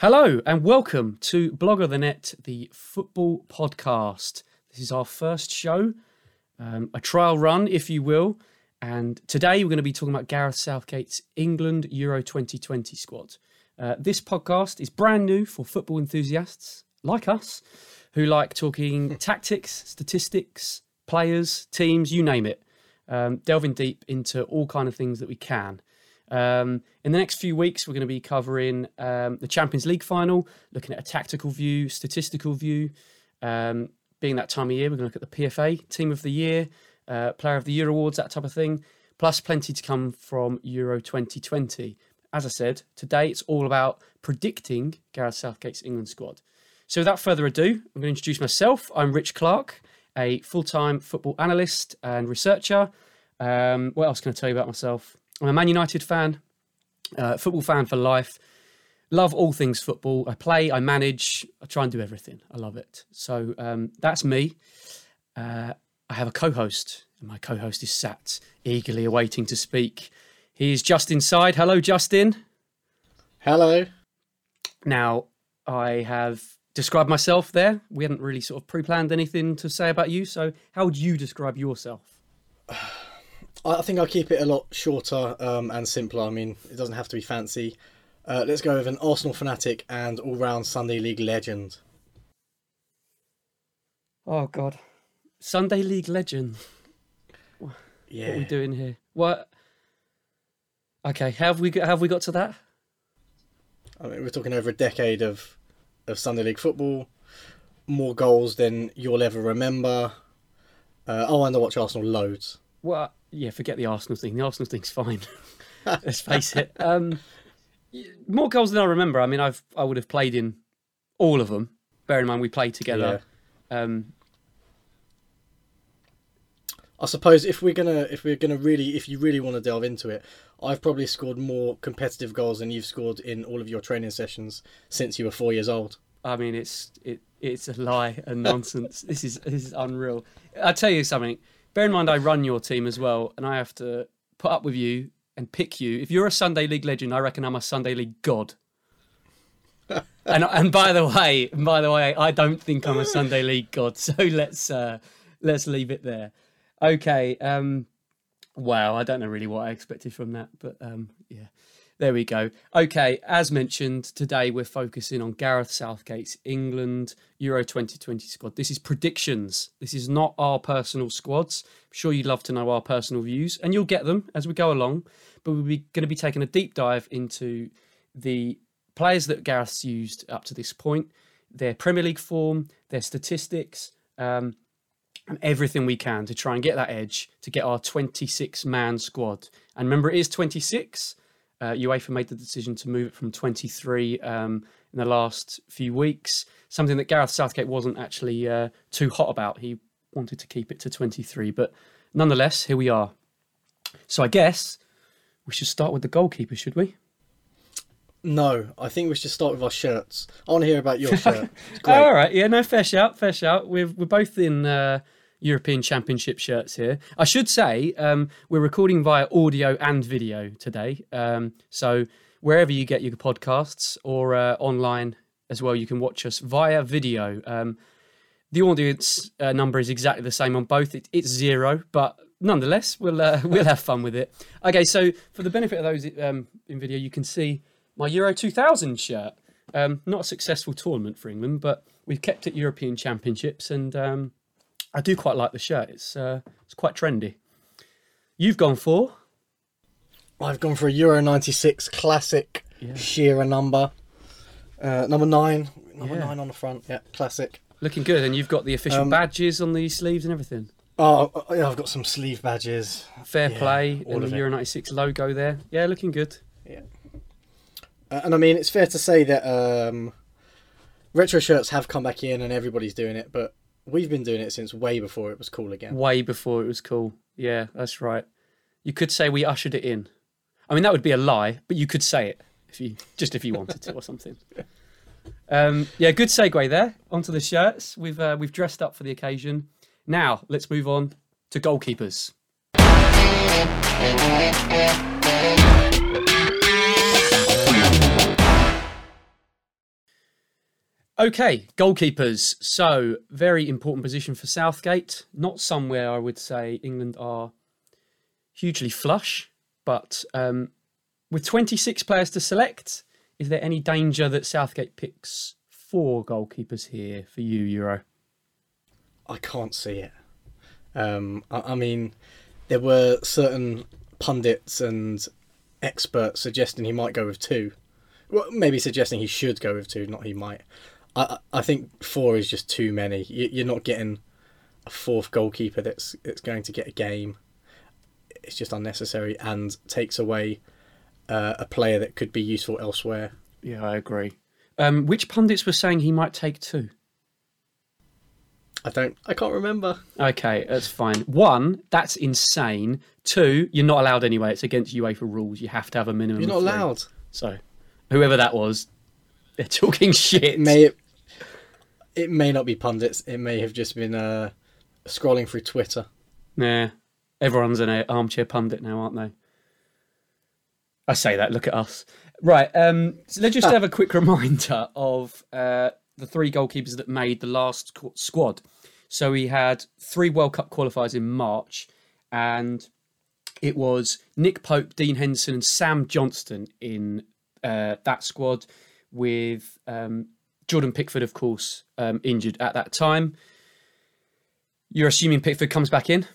Hello and welcome to Blogger the Net, the football podcast. This is our first show, um, a trial run, if you will. And today we're going to be talking about Gareth Southgate's England Euro 2020 squad. Uh, this podcast is brand new for football enthusiasts like us who like talking tactics, statistics, players, teams, you name it. Um, delving deep into all kind of things that we can. Um, in the next few weeks, we're going to be covering um, the Champions League final, looking at a tactical view, statistical view. Um, being that time of year, we're going to look at the PFA Team of the Year, uh, Player of the Year awards, that type of thing. Plus, plenty to come from Euro 2020. As I said, today it's all about predicting Gareth Southgate's England squad. So, without further ado, I'm going to introduce myself. I'm Rich Clark, a full time football analyst and researcher. Um, what else can I tell you about myself? I'm a Man United fan, uh, football fan for life. Love all things football. I play, I manage, I try and do everything. I love it. So um, that's me. Uh, I have a co host, and my co host is sat eagerly awaiting to speak. He is just inside. Hello, Justin. Hello. Now, I have described myself there. We hadn't really sort of pre planned anything to say about you. So, how would you describe yourself? I think I'll keep it a lot shorter um, and simpler. I mean, it doesn't have to be fancy. Uh, let's go with an Arsenal fanatic and all-round Sunday League legend. Oh God, Sunday League legend. Yeah. What are we doing here? What? Okay, have we got, have we got to that? I mean, we're talking over a decade of of Sunday League football, more goals than you'll ever remember. Uh, oh, and I watch Arsenal loads. Well, yeah, forget the Arsenal thing. The Arsenal thing's fine. Let's face it. Um, more goals than I remember. I mean, I've I would have played in all of them. Bear in mind we played together. Um, I suppose if we're gonna if we're gonna really if you really want to delve into it, I've probably scored more competitive goals than you've scored in all of your training sessions since you were four years old. I mean, it's it it's a lie and nonsense. this is this is unreal. I tell you something. Bear in mind, I run your team as well, and I have to put up with you and pick you. If you're a Sunday League legend, I reckon I'm a Sunday League god. and and by the way, by the way, I don't think I'm a Sunday League god. So let's uh, let's leave it there. Okay. Um, wow, I don't know really what I expected from that, but um, yeah. There we go. Okay, as mentioned, today we're focusing on Gareth Southgate's England Euro 2020 squad. This is predictions. This is not our personal squads. I'm sure you'd love to know our personal views, and you'll get them as we go along. But we're going to be taking a deep dive into the players that Gareth's used up to this point, their Premier League form, their statistics, um, and everything we can to try and get that edge to get our 26 man squad. And remember, it is 26 uh, UEFA made the decision to move it from 23 um, in the last few weeks, something that Gareth Southgate wasn't actually uh, too hot about. He wanted to keep it to 23, but nonetheless, here we are. So I guess we should start with the goalkeeper, should we? No, I think we should start with our shirts. I want to hear about your shirt. All right, yeah, no, fair shout, fair shout. We're we're both in uh, European Championship shirts here. I should say um, we're recording via audio and video today. Um, so wherever you get your podcasts or uh, online as well, you can watch us via video. Um, the audience uh, number is exactly the same on both. It, it's zero, but nonetheless, we'll uh, we'll have fun with it. Okay, so for the benefit of those um, in video, you can see my Euro 2000 shirt. Um, not a successful tournament for England, but we've kept it European Championships, and um, I do quite like the shirt. It's uh, it's quite trendy. You've gone for? I've gone for a Euro '96 classic Yeah. Shearer number, uh, number nine, number Yeah. nine on the front. Yeah, classic. Looking good, and you've got the official Um, badges on the sleeves and everything. Oh, uh, yeah, I've got some sleeve badges. Fair yeah, play, all and of the it. Euro '96 logo there. Yeah, looking good. Uh, and I mean, it's fair to say that um, retro shirts have come back in and everybody's doing it, but we've been doing it since way before it was cool again. Way before it was cool. Yeah, that's right. You could say we ushered it in. I mean, that would be a lie, but you could say it if you just if you wanted to or something. Um, yeah, good segue there onto the shirts. We've uh, we've dressed up for the occasion. Now let's move on to goalkeepers. Okay, goalkeepers. So, very important position for Southgate. Not somewhere I would say England are hugely flush, but um, with 26 players to select, is there any danger that Southgate picks four goalkeepers here for you, Euro? I can't see it. Um, I, I mean, there were certain pundits and experts suggesting he might go with two. Well, maybe suggesting he should go with two, not he might. I I think four is just too many. You, you're not getting a fourth goalkeeper that's that's going to get a game. It's just unnecessary and takes away uh, a player that could be useful elsewhere. Yeah, I agree. Um, which pundits were saying he might take two? I don't. I can't remember. Okay, that's fine. One, that's insane. Two, you're not allowed anyway. It's against UEFA rules. You have to have a minimum. You're not of three. allowed. So, whoever that was, they're talking shit. May. It may not be pundits. It may have just been uh, scrolling through Twitter. Nah, everyone's an armchair pundit now, aren't they? I say that. Look at us. Right. Um, so let's just have a quick reminder of uh, the three goalkeepers that made the last squad. So we had three World Cup qualifiers in March, and it was Nick Pope, Dean Henderson, and Sam Johnston in uh, that squad, with um, Jordan Pickford, of course, um, injured at that time. You're assuming Pickford comes back in?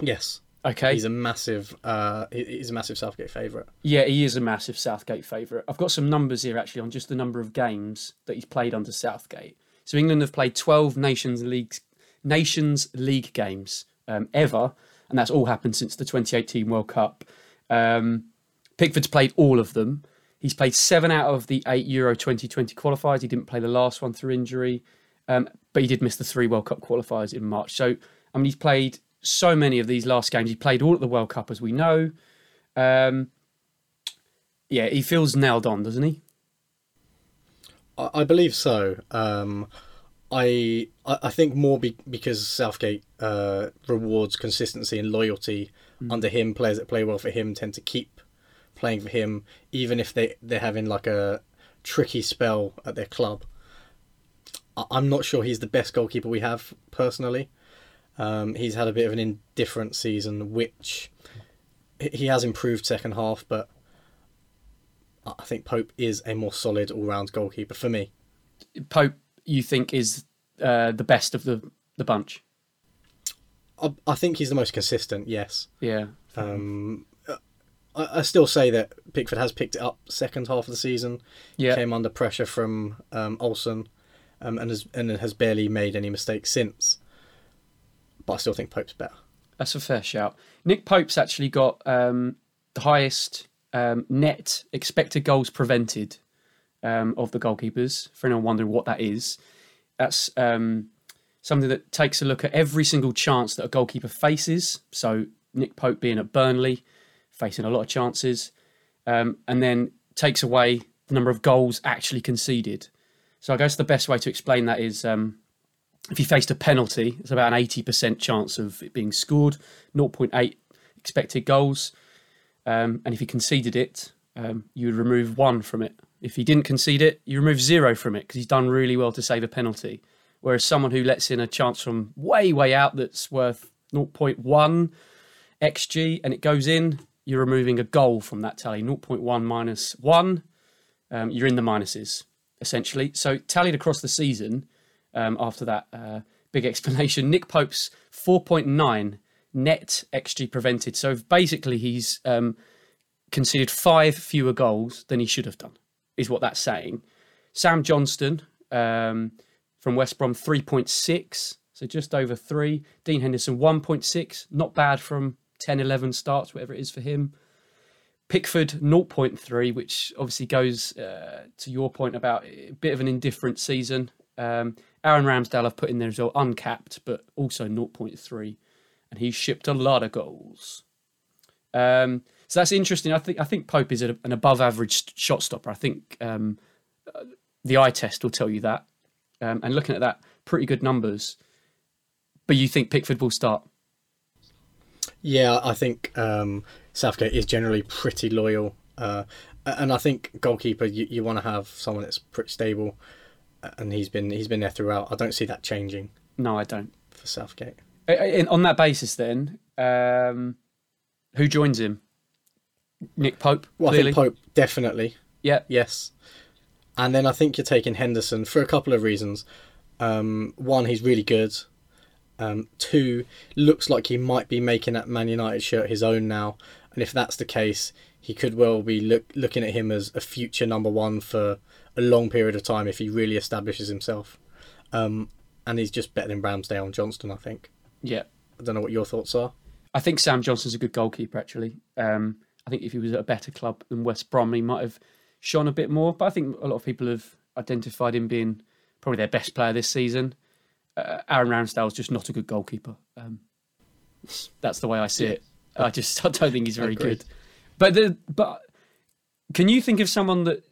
Yes, Okay. he's a massive. Uh, he's a massive Southgate favourite. Yeah, he is a massive Southgate favourite. I've got some numbers here actually on just the number of games that he's played under Southgate. So England have played 12 Nations League Nations League games um, ever, and that's all happened since the 2018 World Cup. Um, Pickford's played all of them. He's played seven out of the eight Euro 2020 qualifiers. He didn't play the last one through injury, um, but he did miss the three World Cup qualifiers in March. So, I mean, he's played so many of these last games. He played all at the World Cup, as we know. Um, yeah, he feels nailed on, doesn't he? I, believe so. Um, I I I think more be, because Southgate uh, rewards consistency and loyalty under him. Players that play well for him tend to keep playing for him, even if they they're having like a tricky spell at their club. I'm not sure he's the best goalkeeper we have personally. Um, he's had a bit of an indifferent season, which he- has improved second half, but I think Pope is a more solid all-round goalkeeper for me. Pope, you think is uh, the best of the the bunch? I, I think he's the most consistent. Yes, Yeah, um, I, I still say that Pickford has picked it up second half of the season. yeah. Came under pressure from um, Olsen, um, and has and has barely made any mistakes since. But I still think Pope's better. That's a fair shout. Nick Pope's actually got um, the highest um, net expected goals prevented um, of the goalkeepers. For anyone wondering what that is, that's um, something that takes a look at every single chance that a goalkeeper faces. So Nick Pope being at Burnley, facing a lot of chances, um, and then takes away the number of goals actually conceded. So I guess the best way to explain that is um, if he faced a penalty, it's about an 80% chance of it being scored, 0.8 expected goals. Um, and if he conceded it, um, you would remove one from it. If he didn't concede it, you remove zero from it because he's done really well to save a penalty. Whereas someone who lets in a chance from way, way out that's worth 0.1 xg and it goes in, you're removing a goal from that tally. 0.1 minus 1, um, you're in the minuses, essentially. So, tallied across the season, um, after that uh, big explanation. Nick Pope's 4.9 net XG prevented. So basically, he's um, conceded five fewer goals than he should have done, is what that's saying. Sam Johnston um, from West Brom, 3.6, so just over three. Dean Henderson, 1.6, not bad from 10, 11 starts, whatever it is for him. Pickford 0.3, which obviously goes uh, to your point about a bit of an indifferent season. Um, Aaron Ramsdale I've put in there as well, uncapped, but also 0.3, and he's shipped a lot of goals. Um, so that's interesting. I think I think Pope is an above average shot stopper. I think um, uh, the eye test will tell you that. Um, and looking at that, pretty good numbers. But you think Pickford will start? Yeah, I think um, Southgate is generally pretty loyal, uh, And I think goalkeeper, you, you want to have someone that's pretty stable, and he's been he's been there throughout. I don't see that changing No, I don't. for Southgate. Uh, on that basis, then, um, who joins him? Nick Pope. Well, clearly. I think Pope definitely. Yeah. Yes. And then I think you're taking Henderson for a couple of reasons. Um, one, he's really good. Um, two, looks like he might be making that Man United shirt his own now. And if that's the case, he could well be look, looking at him as a future number one for a long period of time if he really establishes himself. Um, and he's just better than Ramsdale and Johnston, I think. Yeah. I don't know what your thoughts are. I think Sam Johnston's a good goalkeeper, actually. Um, I think if he was at a better club than West Brom, he might have shone a bit more. But I think a lot of people have identified him being probably their best player this season. Uh, Aaron Ramsdale's just not a good goalkeeper. Um, that's the way I see it. I just I don't think he's very Agreed. good. But the but can you think of someone that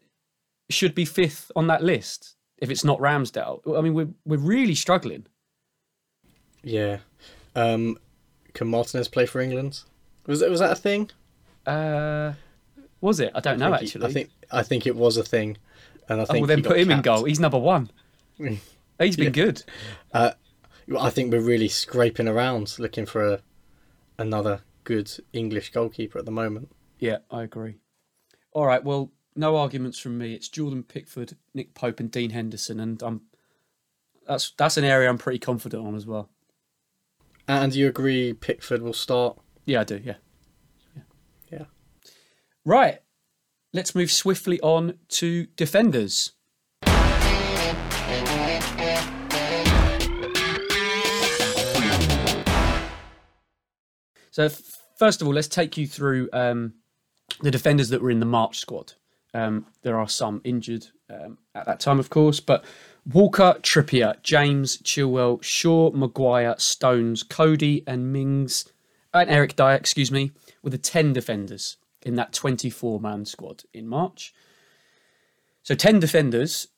should be fifth on that list if it's not Ramsdale? I mean, we're we're really struggling. Yeah. Um, can Martinez play for England? Was that, was that a thing? Uh, was it? I don't know think he- actually. I think I think it was a thing, and I Oh, think well, then he put him in goal. He's number one. He's been Yeah. good. Uh, I think we're really scraping around looking for a, another good English goalkeeper at the moment. Yeah, I agree. All right, well, no arguments from me. It's Jordan Pickford, Nick Pope, and Dean Henderson, and I'm that's that's an area I'm pretty confident on as well. And you agree Pickford will start? Yeah, I do. Yeah. Yeah. Right. Let's move swiftly on to defenders. So, f- first of all, let's take you through um, the defenders that were in the March squad. Um, there are some injured um, at that time, of course, but Walker, Trippier, James, Chilwell, Shaw, Maguire, Stones, Coady, and Mings, and Eric Dier, excuse me, were the 10 defenders in that 24 man squad in March. So 10 defenders.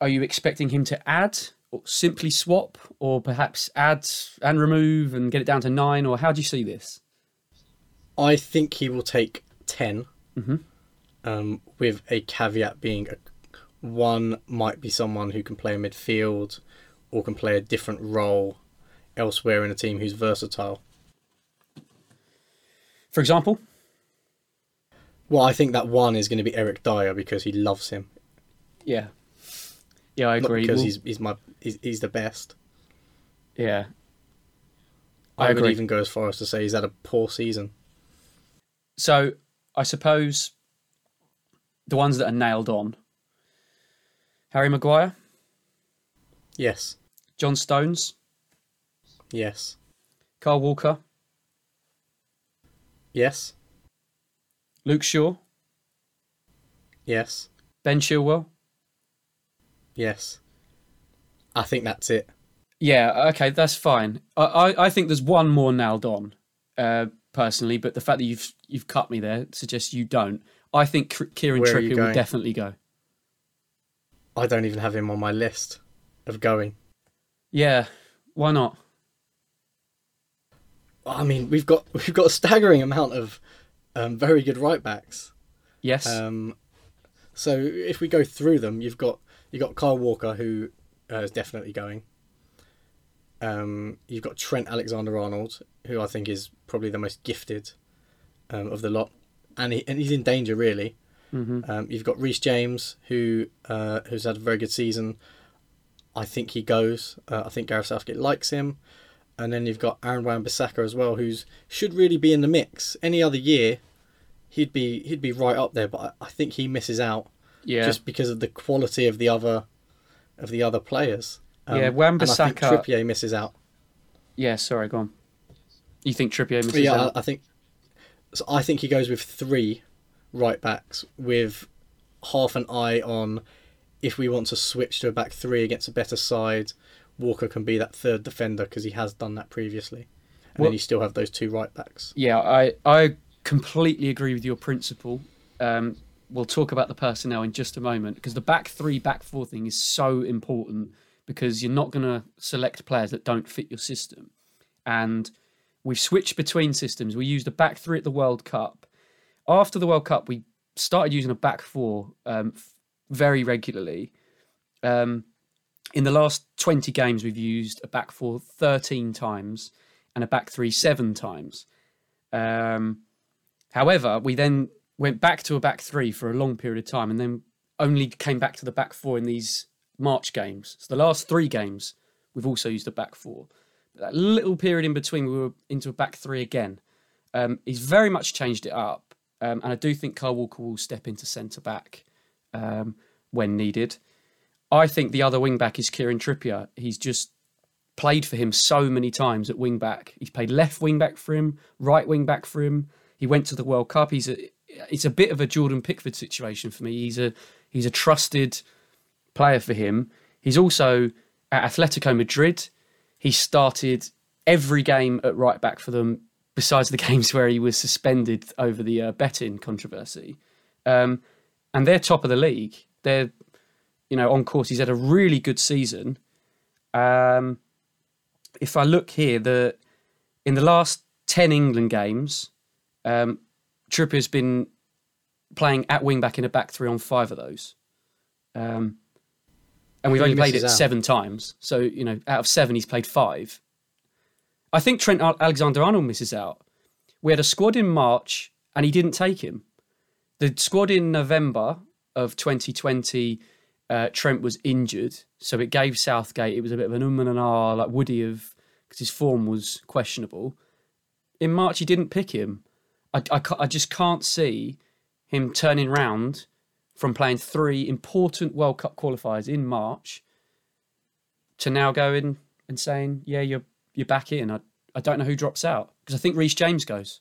Are you expecting him to add simply swap or perhaps add and remove and get it down to nine? Or how do you see this? I think he will take 10 Mhm. um, with a caveat being a, one might be someone who can play a midfield or can play a different role elsewhere in a team who's versatile. For example, Well, I think that one is going to be Eric Dier because he loves him, yeah. Yeah, I not agree. because Well, he's he's my he's, he's the best. yeah. I, I would even go as far as to say he's had a poor season. So I suppose the ones that are nailed on Harry Maguire, Yes, John Stones, yes, Kyle Walker, yes, Luke Shaw, yes, Ben Chilwell. Yes. I think that's it. Yeah, okay, that's fine. I, I, I think there's one more nailed on, uh, personally, but the fact that you've you've cut me there suggests you don't. I think Kieran Where Trippier will definitely go. I don't even have him on my list of going. Yeah, why not? I mean, we've got we've got a staggering amount of um, very good right backs. Yes, Um, so if we go through them, you've got you got Kyle Walker who uh, is definitely going. Um, you've got Trent Alexander-Arnold, who I think is probably the most gifted um, of the lot, and he and he's in danger really. hmm Um, you've got Reece James, who uh, who's had a very good season. I think he goes. Uh, I think Gareth Southgate likes him, and then you've got Aaron Wan-Bissaka as well, who's should really be in the mix. Any other year, he'd be he'd be right up there, but I, I think he misses out yeah, just because of the quality of the other of the other players. Um, Yeah, and I think Wan-Bissaka- Trippier misses out. yeah. Sorry, go on. You think Trippier misses yeah, out? I, I think. So I think he goes with three right backs with half an eye on if we want to switch to a back three against a better side. Walker can be that third defender because he has done that previously, and Well- then you still have those two right backs. Yeah, I I completely agree with your principle. Um, we'll talk about the personnel in just a moment because the back three, back four thing is so important because you're not going to select players that don't fit your system. And we've switched between systems. We used a back three at the World Cup. After the World Cup, we started using a back four um, very regularly. Um, in the last 20 games, we've used a back four 13 times and a back three seven times. Um, however, we then went back to a back three for a long period of time and then only came back to the back four in these March games. So the last three games, we've also used a back four. But That little period in between, we were into a back three again. Um, he's very much changed it up. Um, and I do think Kyle Walker will step into centre back um, when needed. I think the other wing back is Kieran Trippier. He's just played for him so many times at wing back. He's played left wing back for him, right wing back for him. He went to the World Cup. He's a it's a bit of a Jordan Pickford situation for me. He's a he's a trusted player for him. He's also at Atletico Madrid. He started every game at right back for them, besides the games where he was suspended over the uh, betting controversy. Um, and they're top of the league. They're you know on course. He's had a really good season. Um, if I look here, the in the last ten England games, um, Trippier's been playing at wing back in a back three on five of those. Um, and we've only played it out. seven times. So, you know, out of seven, he's played five. I think Trent Alexander Arnold misses out. We had a squad in March and he didn't take him. The squad in November of 2020, uh, Trent was injured. So it gave Southgate, it was a bit of an um and an ah, like Woody of, because his form was questionable. In March, he didn't pick him. I, I, I just can't see him turning round from playing three important World Cup qualifiers in March to now going and saying, "Yeah, you're you're back in." I I don't know who drops out because I think Reece James goes.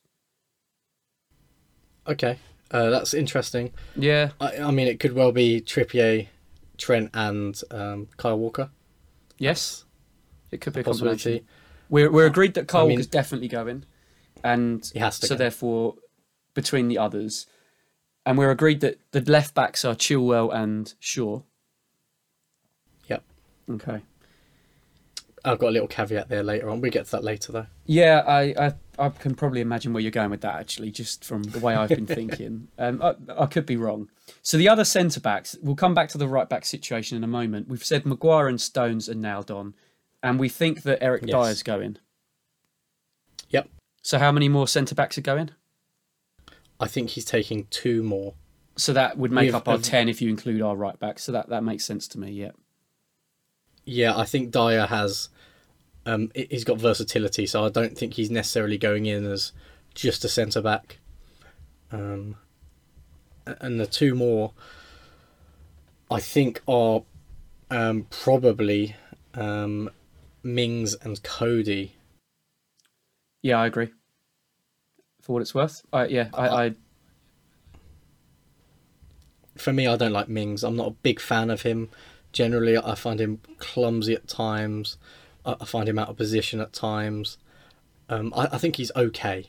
Okay, uh, that's interesting. Yeah, I, I mean, it could well be Trippier, Trent, and um, Kyle Walker. yes, it could be a combination. Possibility. We're we're agreed that Kyle I mean- Walker's definitely going, and He has to so go. therefore between the others, and we're agreed that the left backs are Chilwell and Shaw. Yep. Okay. I've got a little caveat there later on. We get to that later though. Yeah, I, I, I can probably imagine where you're going with that. Actually, just from the way I've been thinking, um, I, I could be wrong. So the other centre backs, we'll come back to the right back situation in a moment. We've said Maguire and Stones are nailed on, and we think that Eric Yes. Dier's going. Yep. So how many more centre backs are going? I think he's taking two more. So that would make We've- up our have- ten if you include our right back. So that, that makes sense to me. Yeah. Yeah, I think Dier has. Um, he- he's got versatility, so I don't think he's necessarily going in as just a centre back. Um, and the two more, I think, are um, probably um, Mings and Coady. Yeah, I agree. For what it's worth, I, yeah, I, I For me, I don't like Mings. I'm not a big fan of him. Generally, I find him clumsy at times. I I find him out of position at times. Um, I, I think he's okay.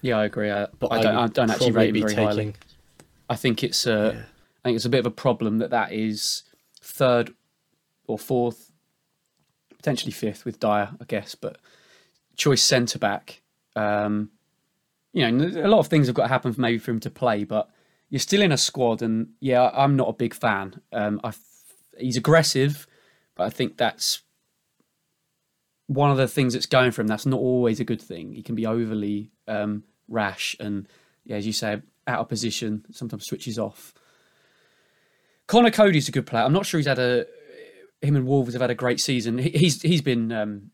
yeah, I agree. I, but I don't, I don't actually rate him very taking. highly. I think it's a, Yeah. I think it's a bit of a problem that that is third or fourth, potentially fifth with Dier, I guess. But choice centre back, um, you know, a lot of things have got to happen for maybe for him to play, but you're still in a squad, and yeah, I'm not a big fan. Um, I, he's aggressive, but I think that's one of the things that's going for him. That's not always a good thing. He can be overly um, rash and, yeah, as you say, out of position. Sometimes switches off. Conor Coady's a good player. I'm not sure he's had a. Him and Wolves have had a great season. He, he's he's been um,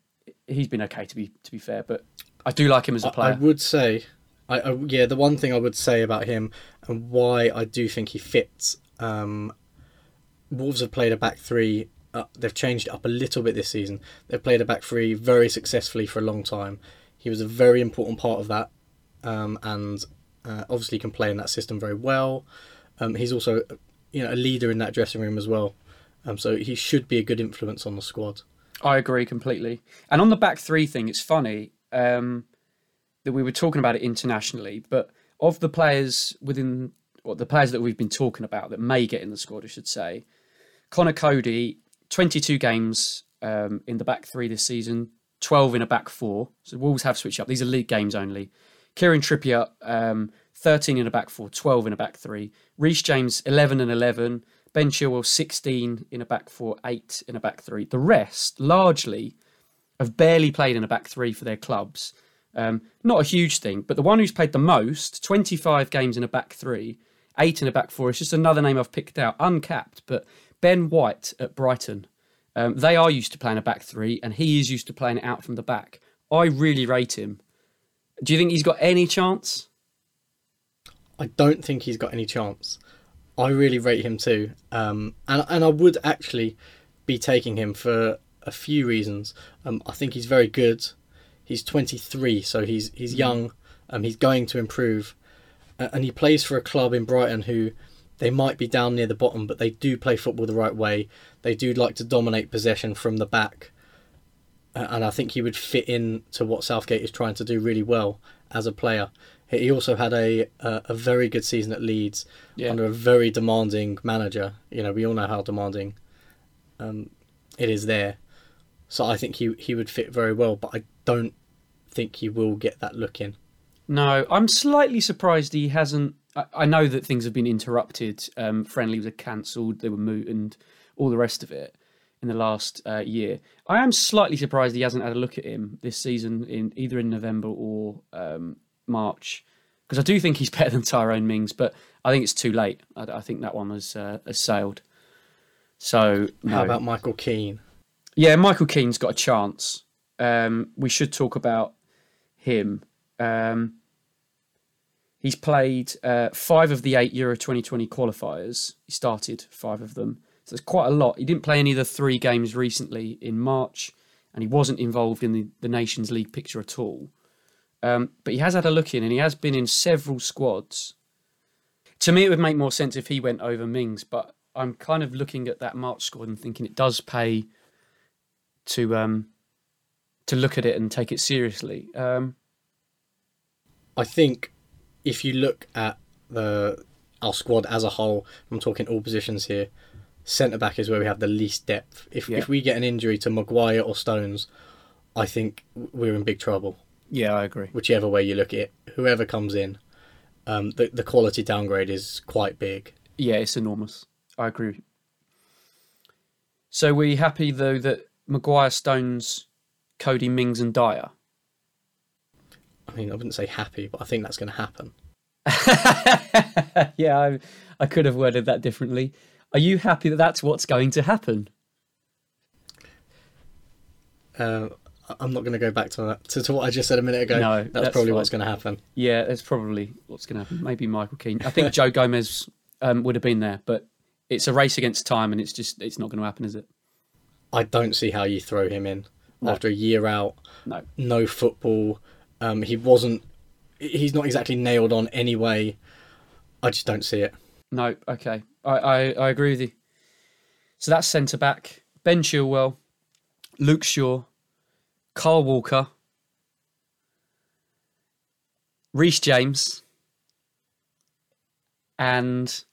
he's been okay to be to be fair, but I do like him as a player. I would say, I, I yeah, the one thing I would say about him and why I do think he fits. Um, Wolves have played a back three. Uh, they've changed up a little bit this season. They've played a back three very successfully for a long time. He was a very important part of that, um, and uh, obviously can play in that system very well. Um, he's also, you know, a leader in that dressing room as well. Um, so he should be a good influence on the squad. I agree completely. And on the back three thing, it's funny um, that we were talking about it internationally, but of the players within, or the players that we've been talking about that may get in the squad, I should say, Conor Coady, 22 games um, in the back three this season, 12 in a back four. So Wolves have switched up. These are league games only. Kieran Trippier, um, 13 in a back four, 12 in a back three. Reece James, 11 and 11. Ben Chilwell, 16 in a back four, 8 in a back three. The rest, largely, have barely played in a back three for their clubs. Um, not a huge thing, but the one who's played the most, 25 games in a back three, 8 in a back four, is just another name I've picked out, uncapped, but Ben White at Brighton. Um, they are used to playing a back three, and he is used to playing it out from the back. I really rate him. Do you think he's got any chance? I don't think he's got any chance. I really rate him too, um, and and I would actually be taking him for a few reasons. Um, I think he's very good. He's 23, so he's he's Mm. young. Um, he's going to improve, A- and he plays for a club in Brighton who they might be down near the bottom, but they do play football the right way. They do like to dominate possession from the back, Uh, and I think he would fit in to what Southgate is trying to do really well as a player. He also had a a, a very good season at Leeds Yeah. under a very demanding manager. You know, we all know how demanding um, it is there. So I think he he would fit very well, but I don't think he will get that look in. No, I'm slightly surprised he hasn't. I, I know that things have been interrupted. Um, friendlies were cancelled, they were moved, and all the rest of it in the last uh, year. I am slightly surprised he hasn't had a look at him this season, in either in November or um, March, because I do think he's better than Tyrone Mings, but I think it's too late. I, I think that one has, uh, has sailed. So no. How about Michael Keane? Yeah, Michael Keane's got a chance. Um, we should talk about him. Um, he's played uh, five of the eight Euro 2020 qualifiers. He started five of them. So it's quite a lot. He didn't play any of the three games recently in March, and he wasn't involved in the, the Nations League picture at all. Um, but he has had a look in, and he has been in several squads. To me, it would make more sense if he went over Mings, but I'm kind of looking at that March squad and thinking it does pay to um to look at it and take it seriously. Um, I think if you look at the our squad as a whole, I'm talking all positions here. Centre back is where we have the least depth. If Yeah. if we get an injury to Maguire or Stones, I think we're in big trouble. Yeah, I agree. Whichever way you look at it, whoever comes in, um, the the quality downgrade is quite big. Yeah, it's enormous. I agree. So we happy though that Maguire, Stones, Coady, Mings, and Dier. I mean, I wouldn't say happy, but I think that's going to happen. yeah, I, I could have worded that differently. Are you happy that that's what's going to happen? Uh, I- I'm not going to go back to that to, to what I just said a minute ago. No, that's, that's probably fine. what's going to happen. Yeah, that's probably what's going to happen. Maybe Michael Keane. I think Joe Gomez um, would have been there, but it's a race against time, and it's just it's not going to happen, is it? I don't see how you throw him in No. after a year out, No. no football. Um, he wasn't. He's not exactly nailed on anyway. I just don't see it. No, okay. I, I, I agree with you. So that's centre back. Ben Chilwell, Luke Shaw, Kyle Walker, Reece James, and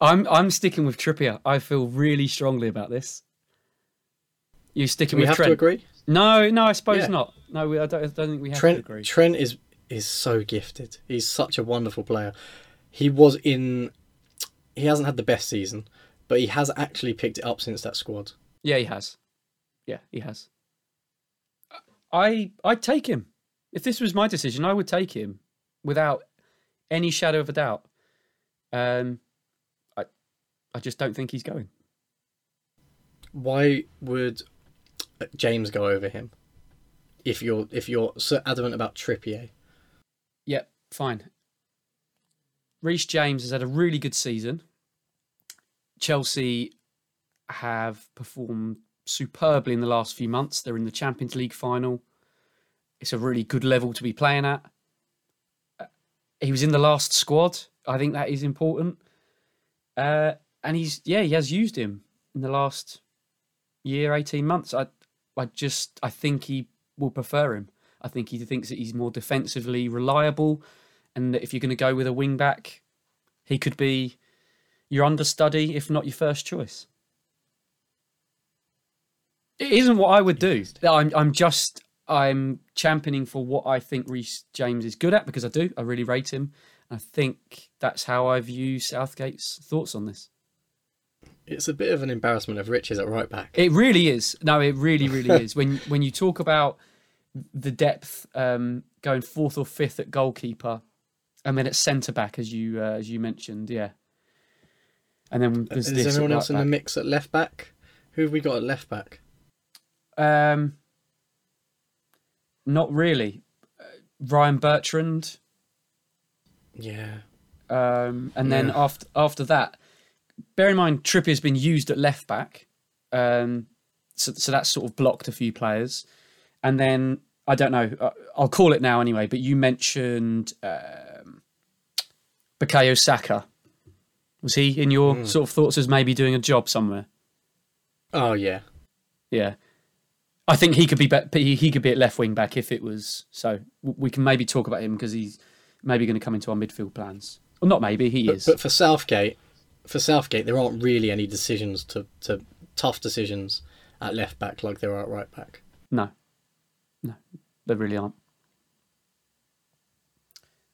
I'm I'm sticking with Trippier. I feel really strongly about this. You Do sticking we with have Trent? to agree? No, no, I suppose Yeah. not. No, we, I, don't, I don't think we have to Trent agree. Trent is is so gifted. He's such a wonderful player. He was in. He hasn't had the best season, but he has actually picked it up since that squad. Yeah, he has. Yeah, he has. I I'd take him. If this was my decision, I would take him without any shadow of a doubt. Um I I just don't think he's going. Why would James go over him? If you're if you're so adamant about Trippier, Yep, fine. Reece James has had a really good season. Chelsea have performed superbly in the last few months. They're in the Champions League final. It's a really good level to be playing at. Uh, He was in the last squad. I think that is important. Uh, and he's yeah, he has used him in the last year, eighteen months. I I just I think he will prefer him. I think he thinks that he's more defensively reliable, and that if you're going to go with a wing back, he could be your understudy, if not your first choice. It isn't what I would do. I'm I'm just I'm championing for what I think Reece James is good at because I do. I really rate him. I think that's how I view Southgate's thoughts on this. It's a bit of an embarrassment of riches at right back. It really is. No, it really, really is. When when you talk about the depth um, going fourth or fifth at goalkeeper, and then at centre back, as you uh, as you mentioned, yeah. And then there's Is this at anyone else in the mix at left back? Who have we got at left back? Um, not really. Uh, Ryan Bertrand, Yeah. um, and then after after that, bear in mind Trippier's been used at left back, um, so so that's sort of blocked a few players, and then I don't know. uh, I'll call it now anyway. But you mentioned um, Bukayo Saka. Was he in your Hmm. sort of thoughts as maybe doing a job somewhere? Oh yeah. Yeah, I think he could be, be he he could be at left wing back if it was. So we can maybe talk about him because he's maybe going to come into our midfield plans. Well, not maybe he But, is. but for Southgate, for Southgate, there aren't really any decisions to, to tough decisions at left back like there are at right back. No, no, there really aren't.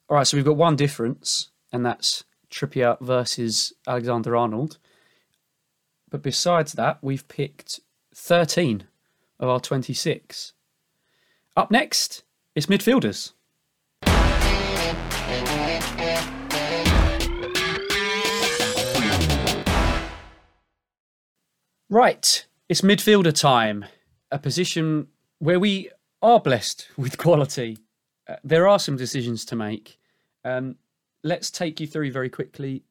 All right, so we've got one difference, and that's Trippier versus Alexander Arnold. But besides that, we've picked 13 of our 26. Up next, it's midfielders. Right, it's midfielder time, a position where we are blessed with quality. Uh, there are some decisions to make. Um, let's take you through very quickly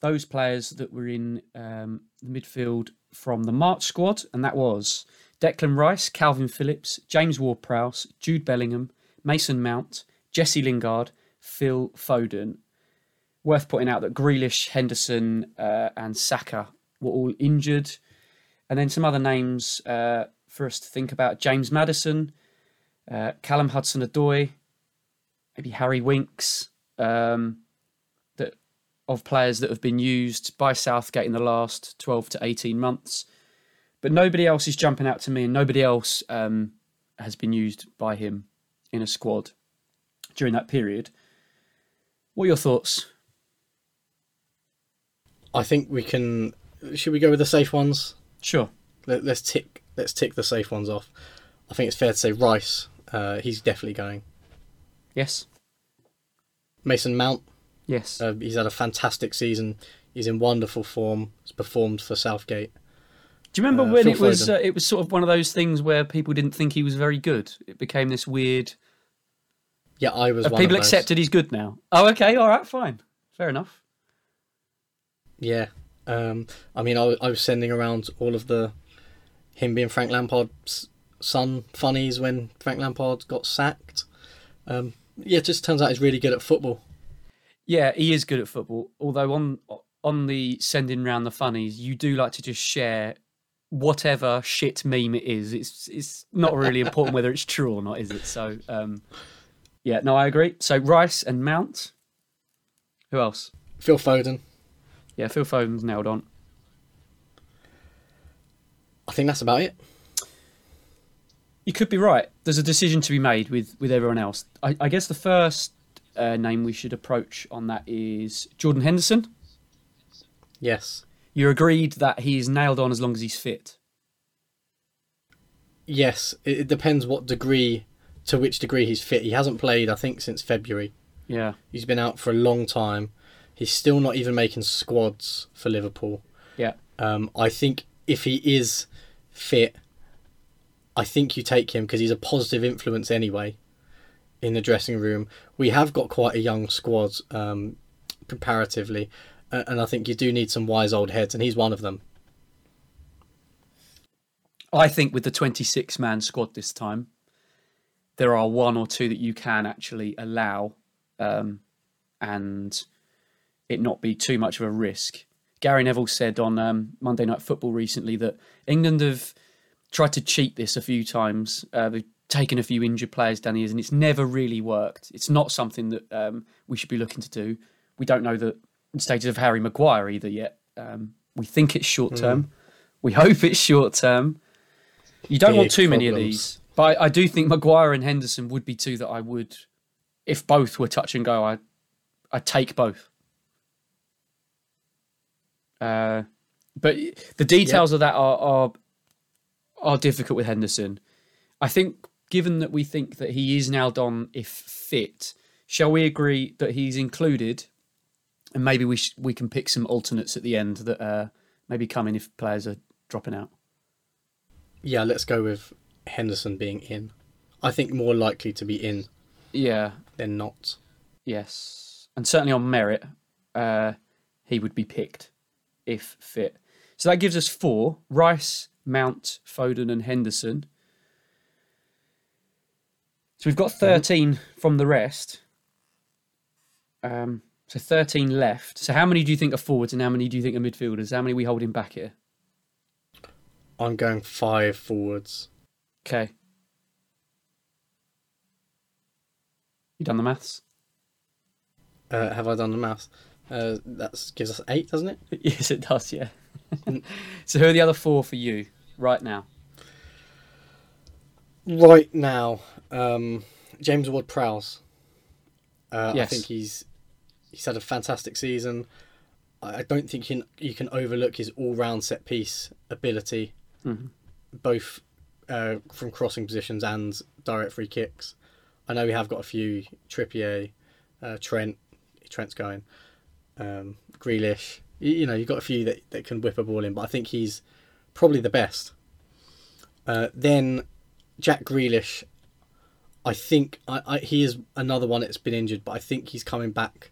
those players that were in um, the midfield from the March squad, and that was Declan Rice, Kalvin Phillips, James Ward-Prowse, Jude Bellingham, Mason Mount, Jesse Lingard, Phil Foden. Worth putting out that Grealish, Henderson, uh, and Saka were all injured. And then some other names uh, for us to think about James Maddison, uh, Callum Hudson Odoi, maybe Harry Winks, um, of players that have been used by Southgate in the last 12 to 18 months. But nobody else is jumping out to me, and nobody else um, has been used by him in a squad during that period. What are your thoughts? I think we can. Should we go with the safe ones? Sure. Let, let's tick. Let's tick the safe ones off. I think it's fair to say Rice. Uh, he's definitely going. Yes. Mason Mount. Yes. Uh, he's had a fantastic season. He's in wonderful form. He's performed for Southgate. Do you remember uh, when Phil it was? Uh, it was sort of one of those things where people didn't think he was very good. It became this weird. Yeah, I was. People of those. accepted he's good now? Oh, okay, all right, fine, fair enough. Yeah. Um, I mean, I, I was sending around all of the him being Frank Lampard's son funnies when Frank Lampard got sacked. Um, yeah, it just turns out he's really good at football. Yeah, he is good at football. Although on on the sending round the funnies, you do like to just share whatever shit meme it is. It's it's not really important whether it's true or not, is it? So, um, yeah, no, I agree. So Rice and Mount. Who else? Phil Foden. Yeah, Phil Foden's nailed on. I think that's about it. You could be right. There's a decision to be made with with everyone else. I, I guess the first uh, name we should approach on that is Jordan Henderson. Yes. You're agreed that he's nailed on as long as he's fit. Yes. It, it depends what degree, to which degree he's fit. He hasn't played, I think, since February. Yeah, He's been out for a long time. He's still not even making squads for Liverpool. yeah, Um, I think if he is fit, I think you take him because he's a positive influence anyway in the dressing room. We have got quite a young squad um, comparatively, and I think you do need some wise old heads, and he's one of them. I think with the 26 man squad this time, there are one or two that you can actually allow um, and it not be too much of a risk. Gary Neville said on um, Monday Night Football recently that England have tried to cheat this a few times. Uh, they've taken a few injured players down the years and it's never really worked. It's not something that um, we should be looking to do. We don't know the status of Harry Maguire either yet. Um, we think it's short term. We hope it's short term. You don't want Big too many of these, but I, I do think Maguire and Henderson would be two that I would, if both were touch and go, I I take both. Uh, but the details of that are, are are difficult with Henderson. I think, given that we think that he is now on if fit, shall we agree that he's included, and maybe we sh- we can pick some alternates at the end that uh, maybe come in if players are dropping out. Yeah, let's go with Henderson being in. I think more likely to be in Yeah. than not. Yes, and certainly on merit, uh, he would be picked if fit. So that gives us four: Rice, Mount, Foden, and Henderson. So we've got thirteen from the rest. Um, so thirteen left. So how many do you think are forwards, and how many do you think are midfielders? How many are we holding back here? I'm going five forwards. Okay. You done the maths? Uh, have I done the maths? Uh, that gives us eight, doesn't it? yes, it does. Yeah. so who are the other four for you right now? Right now, um, James Ward Prowse. Uh, Yes. I think he's he's had a fantastic season. I don't think you can, you can overlook his all round set piece ability, Mhm. both uh, from crossing positions and direct free kicks. I know we have got a few Trippier, uh, Trent, Trent's going, um, Grealish. You, you know, you've got a few that, that can whip a ball in, but I think he's probably the best. Uh, then Jack Grealish, I think I, I, he is another one that's been injured, but I think he's coming back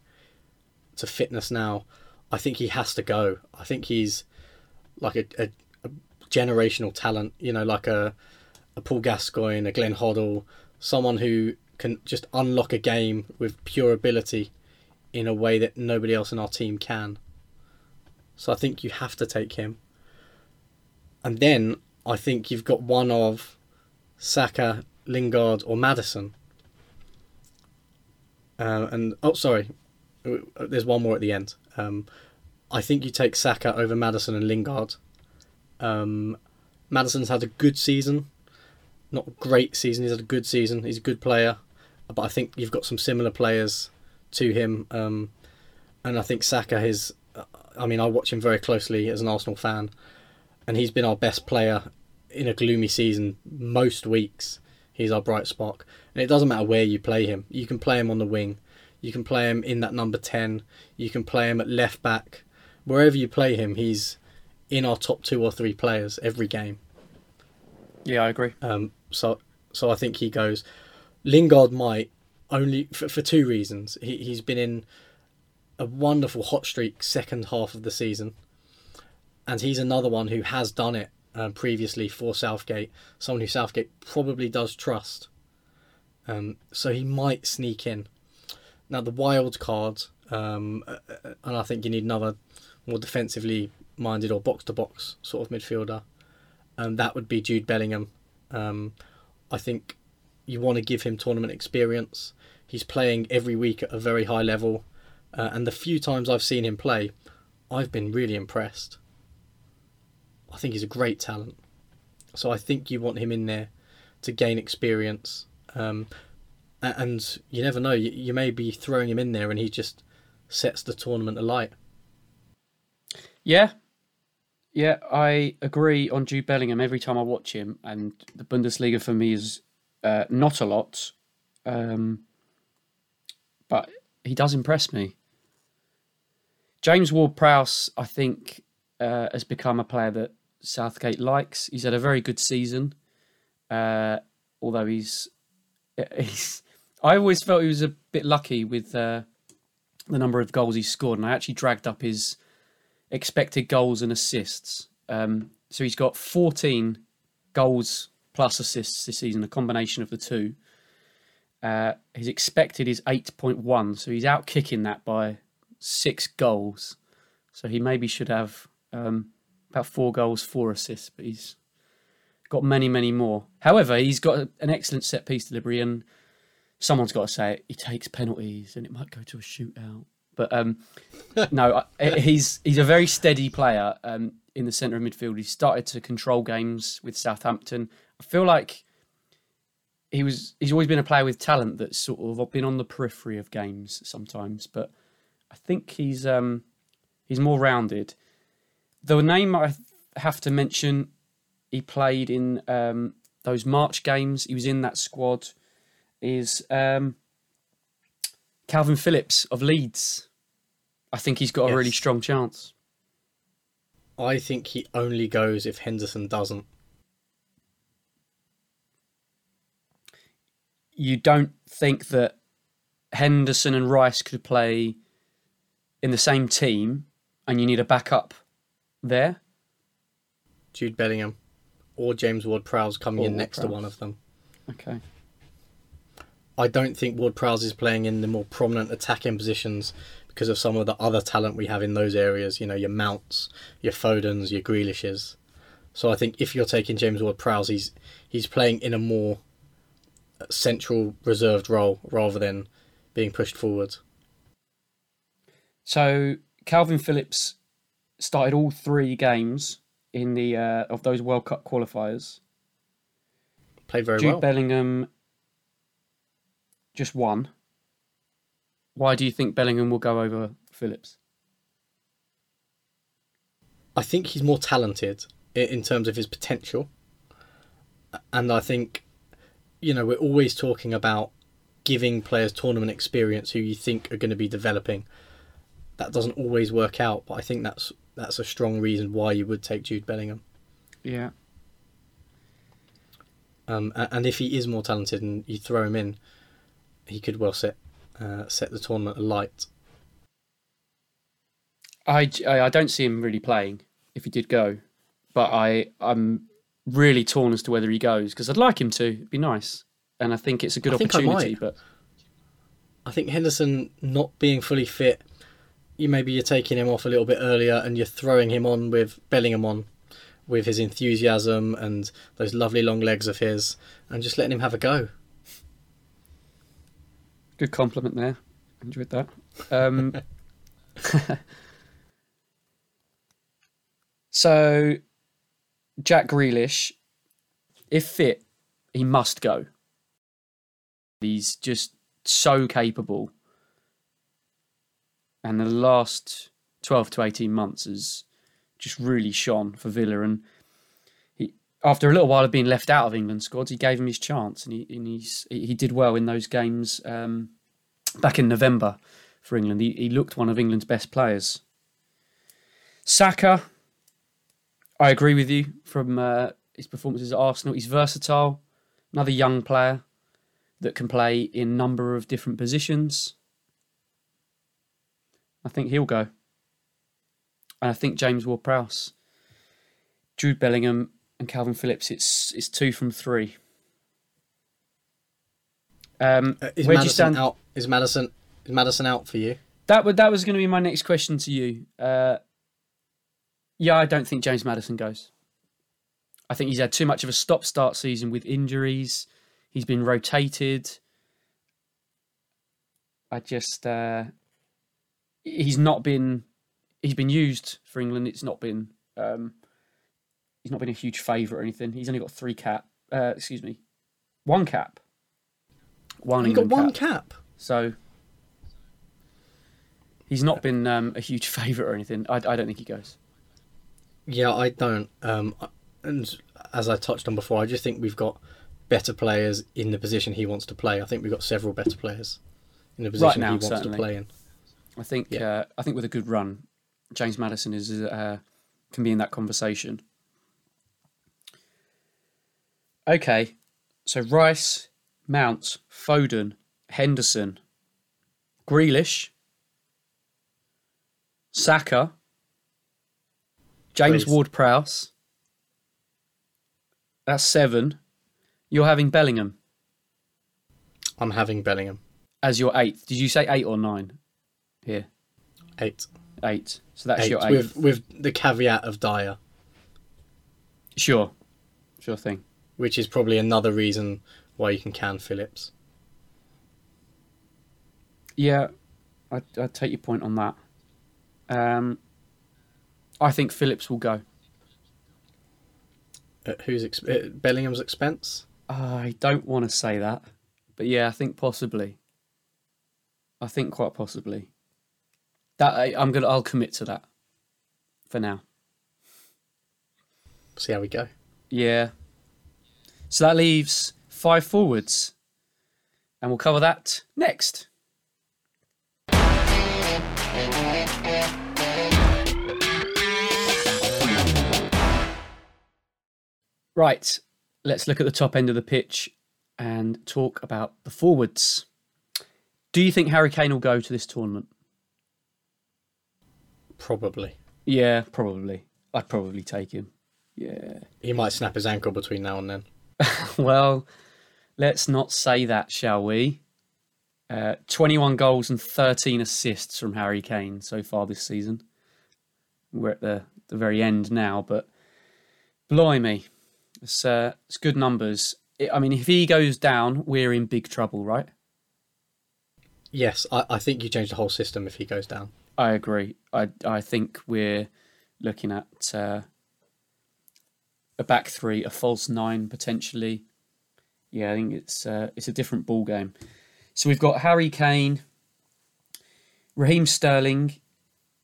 to fitness now. I think he has to go. I think he's like a, a, a generational talent, you know, like a, a Paul Gascoigne, a Glenn Hoddle, someone who can just unlock a game with pure ability in a way that nobody else in our team can. So I think you have to take him. And then I think you've got one of Saka, Lingard, or Maddison. Uh, and oh, sorry, there's one more at the end. Um, I think you take Saka over Maddison and Lingard. Um, Maddison's had a good season, not a great season. He's had a good season. He's a good player, but I think you've got some similar players to him. Um, and I think Saka is. I mean, I watch him very closely as an Arsenal fan, and he's been our best player in a gloomy season most weeks. He's our bright spark, and it doesn't matter where you play him. You can play him on the wing, you can play him in that number ten, you can play him at left back, wherever you play him, he's in our top two or three players every game. Yeah, I agree. Um, so, so I think he goes. Lingard might only for, for two reasons. He he's been in a wonderful hot streak second half of the season, and he's another one who has done it um, previously for Southgate. Someone who Southgate probably does trust. Um, so he might sneak in. Now the wild card, um, and I think you need another more defensively minded or box to box sort of midfielder. and that would be Jude Bellingham. Um, I think you want to give him tournament experience. He's playing every week at a very high level, uh, and the few times I've seen him play, I've been really impressed. I think he's a great talent. So I think you want him in there to gain experience. Um, and you never know, you, you may be throwing him in there and he just sets the tournament alight. Yeah, yeah, I agree on Jude Bellingham every time I watch him, and the Bundesliga for me is uh, not a lot, um, but he does impress me. James Ward-Prowse, I think, uh, has become a player that Southgate likes. He's had a very good season, uh, although he's he's. I always felt he was a bit lucky with uh, the number of goals he scored, and I actually dragged up his expected goals and assists. Um, so he's got 14 goals plus assists this season, a combination of the two. Uh, his expected is 8.1, so he's out kicking that by six goals. So he maybe should have um, about four goals, four assists, but he's got many, many more. However, he's got an excellent set piece delivery, and someone's got to say it. He takes penalties, and it might go to a shootout. But um, no, he's he's a very steady player um, in the centre of midfield. He started to control games with Southampton. I feel like he was he's always been a player with talent that's sort of been on the periphery of games sometimes. But I think he's um, he's more rounded. The name I have to mention, he played in um, those March games. He was in that squad. Is um, Kalvin Phillips of Leeds. I think he's got a really strong chance. I think he only goes if Henderson doesn't. You don't think that Henderson and Rice could play in the same team, and you need a backup there. Jude Bellingham or James Ward-Prowse coming Or in next to one of them. Okay. I don't think Ward-Prowse is playing in the more prominent attacking positions because of some of the other talent we have in those areas. You know, your Mounts, your Fodens, your Grealishes. So I think if you're taking James Ward-Prowse, he's he's playing in a more uh, central reserved role rather than being pushed forward. So Kalvin Phillips started all three games in the uh, of those World Cup qualifiers. Played very Jude well. Bellingham just won. Why do you think Bellingham will go over Phillips? I think he's more talented in terms of his potential. And I think, you know, we're always talking about giving players tournament experience who you think are going to be developing. That doesn't always work out, but I think that's that's a strong reason why you would take Jude Bellingham. Yeah. Um, and if he is more talented and you throw him in, he could well set uh, set the tournament alight. I, I I don't see him really playing if he did go, but I I'm really torn as to whether he goes because I'd like him to. It'd be nice, and I think it's a good I I opportunity. might. But I think Henderson not being fully fit, you maybe you're taking him off a little bit earlier and you're throwing him on with Bellingham on, with his enthusiasm and those lovely long legs of his, and just letting him have a go. good compliment there. Enjoyed that. Um, so Jack Grealish, if fit, he must go. He's just so capable. And the last 12 to 18 months has just really shone for Villa. And he, after a little while of being left out of England squads, he gave him his chance and he, and he did well in those games um, back in November for England. He, he looked one of England's best players. Saka, I agree with you from uh, his performances at Arsenal. He's versatile, another young player that can play in a number of different positions. I think he'll go. And I think James Ward-Prowse, Jude Bellingham, and Kalvin Phillips. It's it's two from three. Um, Uh, is where do you stand? out? Is Maddison is Maddison out for you? That would that was going to be my next question to you. Uh, yeah, I don't think James Maddison goes. I think he's had too much of a stop-start season with injuries. He's been rotated. I just uh, he's not been he's been used for England. It's not been um, he's not been a huge favourite or anything. He's only got three cap. Uh, excuse me, one cap. One He got one cap. cap. So he's not been um, a huge favourite or anything. I, I don't think he goes. Yeah, I don't. Um, and as I touched on before, I just think we've got better players in the position he wants to play. I think we've got several better players in the position now, he wants certainly. to play in. I think Yeah. uh, I think with a good run, James Maddison is uh, can be in that conversation. Okay, so Rice, Mount, Foden, Henderson, Grealish, Saka, James Ward-Prowse. That's seven. You're having Bellingham I'm having Bellingham as your eighth. Did you say eight or nine? Here, eight. eight. So that's eight your eighth. with with the caveat of Dier, Sure, sure thing. which is probably another reason why you can can Phillips. Yeah, I I take your point on that. Um, I think Phillips will go. At whose ex- at Bellingham's expense? I don't want to say that, but yeah, I think possibly. I think quite possibly. That I, I'm gonna. I'll commit to that for now. See how we go. Yeah. So that leaves five forwards, and we'll cover that next. Right, let's look at the top end of the pitch and talk about the forwards. Do you think Harry Kane will go to this tournament? Probably. Yeah, probably. I'd probably take him. Yeah. He might snap his ankle between now and then. Well, let's not say that, shall we? Uh, 21 goals and 13 assists from Harry Kane so far this season. We're at the, the very end now, but blimey, it's, uh, it's good numbers. I I mean, if he goes down, we're in big trouble, right? Yes, I, I think you change the whole system if he goes down. I agree. I I think we're looking at uh, a back three, a false nine potentially. Yeah, I think it's uh, it's a different ball game. So we've got Harry Kane, Raheem Sterling,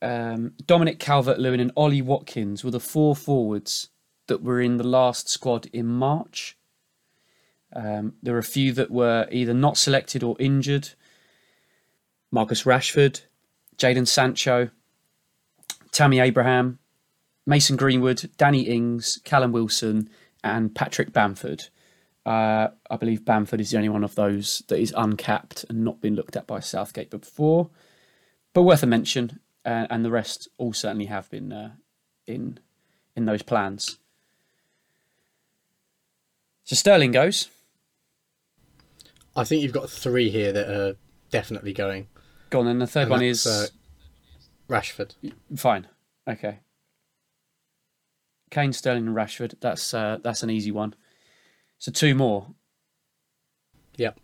um, Dominic Calvert-Lewin, and Ollie Watkins were the four forwards that were in the last squad in March. Um, there were a few that were either not selected or injured. Marcus Rashford, Jadon Sancho, Tammy Abraham, Mason Greenwood, Danny Ings, Callum Wilson, and Patrick Bamford. Uh, I believe Bamford is the only one of those that is uncapped and not been looked at by Southgate before, but worth a mention. Uh, and the rest all certainly have been uh, in in those plans. So Sterling goes. I think you've got three here that are definitely going. Go on, then the third And one is uh, Rashford. Fine. Okay. Kane, Sterling, and Rashford. That's uh, that's an easy one. So two more. Yep.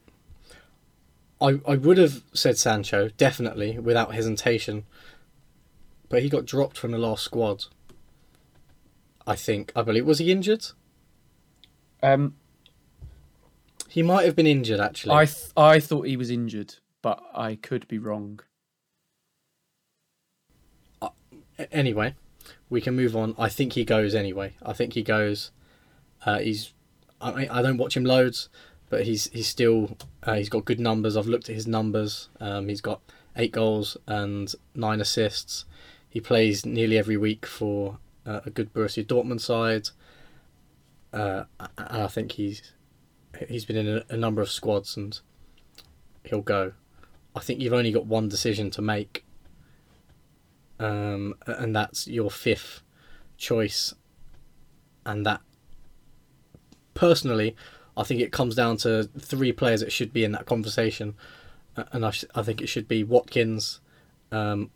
I I would have said Sancho definitely without hesitation, but he got dropped from the last squad. I think I believe was he injured? Um, He might have been injured actually. I th- I thought he was injured, but I could be wrong. A- Anyway, we can move on. I think he goes anyway. I think he goes. Uh, he's. I I don't watch him loads, but he's he's still uh, he's got good numbers. I've looked at his numbers. Um, he's got eight goals and nine assists. He plays nearly every week for uh, a good Borussia Dortmund side. Uh, and I think he's he's been in a, a number of squads and he'll go. I think you've only got one decision to make um, and that's your fifth choice. And that, personally, I think it comes down to three players that should be in that conversation, and I, sh- I think it should be Watkins, um,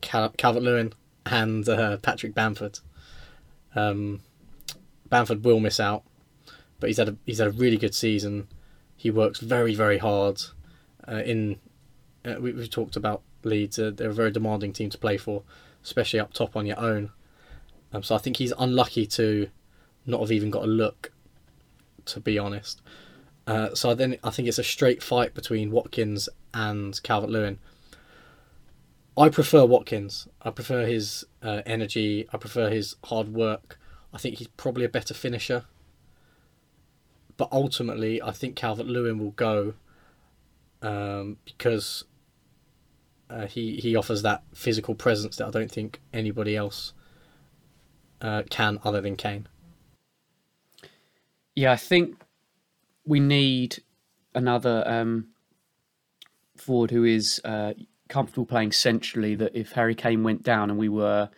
Cal- Calvert Lewin, and uh, Patrick Bamford. Um, Bamford will miss out, but he's had a he's had a really good season. He works very very hard. Uh, in uh, we, we've talked about Leeds. Uh, they're a very demanding team to play for, especially up top on your own. Um, so I think he's unlucky to not have even got a look, to be honest. Uh, so then I think it's a straight fight between Watkins and Calvert Lewin. I prefer Watkins. I prefer his uh, energy. I prefer his hard work. I think he's probably a better finisher. But ultimately, I think Calvert Lewin will go um, because uh, he he offers that physical presence that I don't think anybody else uh, can other than Kane. Yeah, I think we need another um, forward who is uh, comfortable playing centrally. That if Harry Kane went down and we were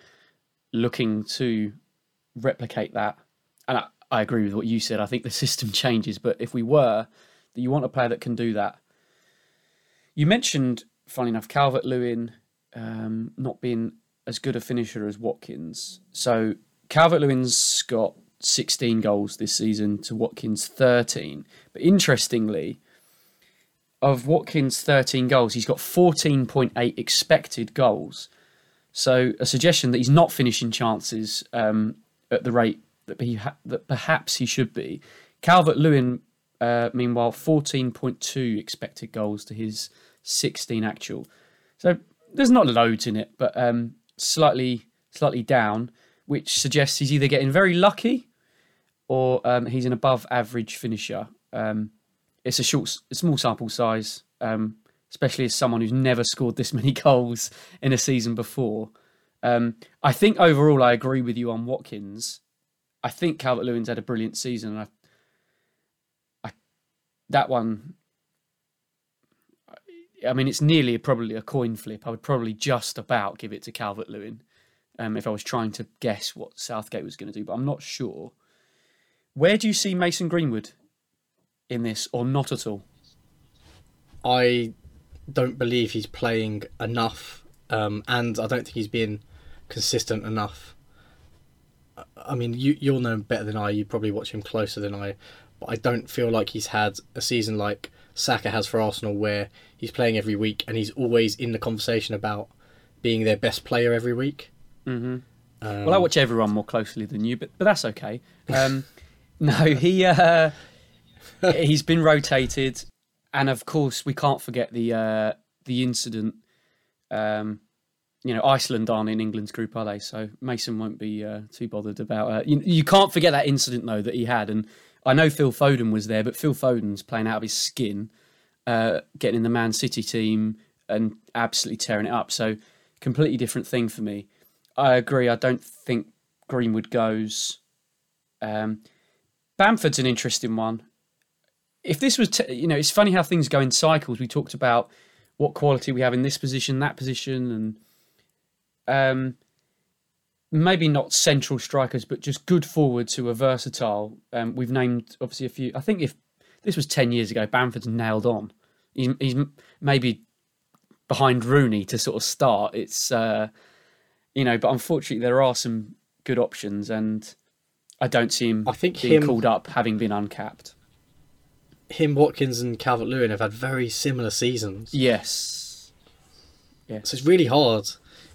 looking to replicate that, and I, I agree with what you said. I think the system changes, but if we were, that you want a player that can do that. You mentioned, funny enough, Calvert Lewin um, not being as good a finisher as Watkins. So Calvert Lewin's got 16 goals this season to Watkins 13. But interestingly, of Watkins' 13 goals, he's got 14.8 expected goals. So a suggestion that he's not finishing chances um, at the rate that, he ha- that perhaps he should be. Calvert Lewin, uh, meanwhile, 14.2 expected goals to his 16 actual. So there's not loads in it, but um, slightly slightly down, which suggests he's either getting very lucky or um, he's an above average finisher. Um, it's a short, small sample size, um, especially as someone who's never scored this many goals in a season before. Um, I think overall, I agree with you on Watkins. I think Calvert Lewin's had a brilliant season, and I, I, that one. I mean, it's nearly probably a coin flip. I would probably just about give it to Calvert Lewin um, if I was trying to guess what Southgate was going to do, but I'm not sure. Where do you see Mason Greenwood in this, or not at all? I don't believe he's playing enough, um, and I don't think he's been consistent enough. I mean, you you'll know him better than I. You probably watch him closer than I, but I don't feel like he's had a season like Saka has for Arsenal, where he's playing every week and he's always in the conversation about being their best player every week. Mm-hmm. Um, well, I watch everyone more closely than you, but but that's okay. Um, no, he uh, he's been rotated, and of course we can't forget the uh, the incident. Um, you know, Iceland aren't in England's group, are they? So Mason won't be uh, too bothered about. Uh, you, you can't forget that incident though that he had, and I know Phil Foden was there, but Phil Foden's playing out of his skin, uh, getting in the Man City team and absolutely tearing it up. So completely different thing for me. I agree. I don't think Greenwood goes. Um, Bamford's an interesting one. If this was, t- you know, it's funny how things go in cycles. We talked about what quality we have in this position, that position, and um, maybe not central strikers, but just good forwards who are versatile. Um, we've named obviously a few. I think if this was ten years ago, Bamford's nailed on. He's, he's maybe behind Rooney to sort of start. It's uh, you know, but unfortunately there are some good options, and I don't see him I think being him- called up having been uncapped. him, Watkins, and Calvert Lewin have had very similar seasons. Yes. Yeah. So it's really hard.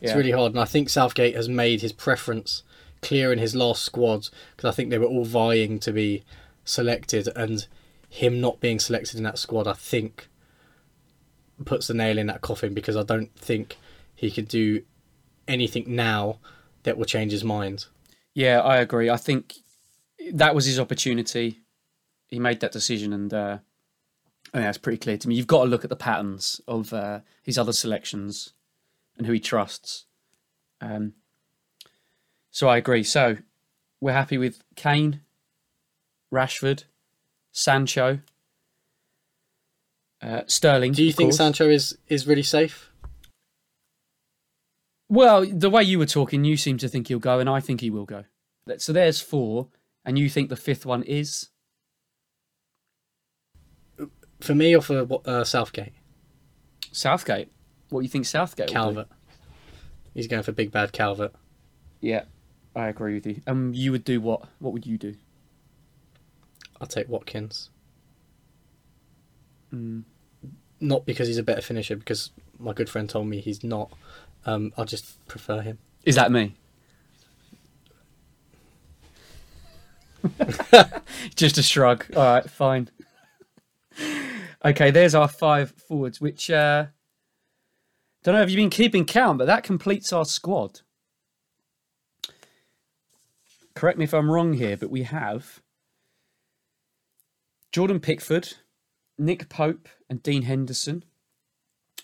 It's Yeah. really hard, and I think Southgate has made his preference clear in his last squad because I think they were all vying to be selected, and him not being selected in that squad, I think, puts the nail in that coffin because I don't think he could do anything now that will change his mind. Yeah, I agree. I think that was his opportunity. He made that decision, and uh, I mean, that's pretty clear to me. You've got to look at the patterns of uh, his other selections and who he trusts. Um, so I agree. So we're happy with Kane, Rashford, Sancho, uh, Sterling. Do you think course. Sancho is is really safe? Well, the way you were talking, you seem to think he'll go, and I think he will go. So there's four, and you think the fifth one is For me or for uh, Southgate? Southgate. What do you think Southgate? will do? Calvert. He's going for big bad Calvert. Yeah, I agree with you. Um, you would do what? What would you do? I'll take Watkins. Mm. Not because he's a better finisher, because my good friend told me he's not. Um, I just prefer him. Is that me? Just a shrug. All right, fine. Okay, there's our five forwards, which uh don't know if you've been keeping count, but that completes our squad. Correct me if I'm wrong here, but we have Jordan Pickford, Nick Pope, and Dean Henderson.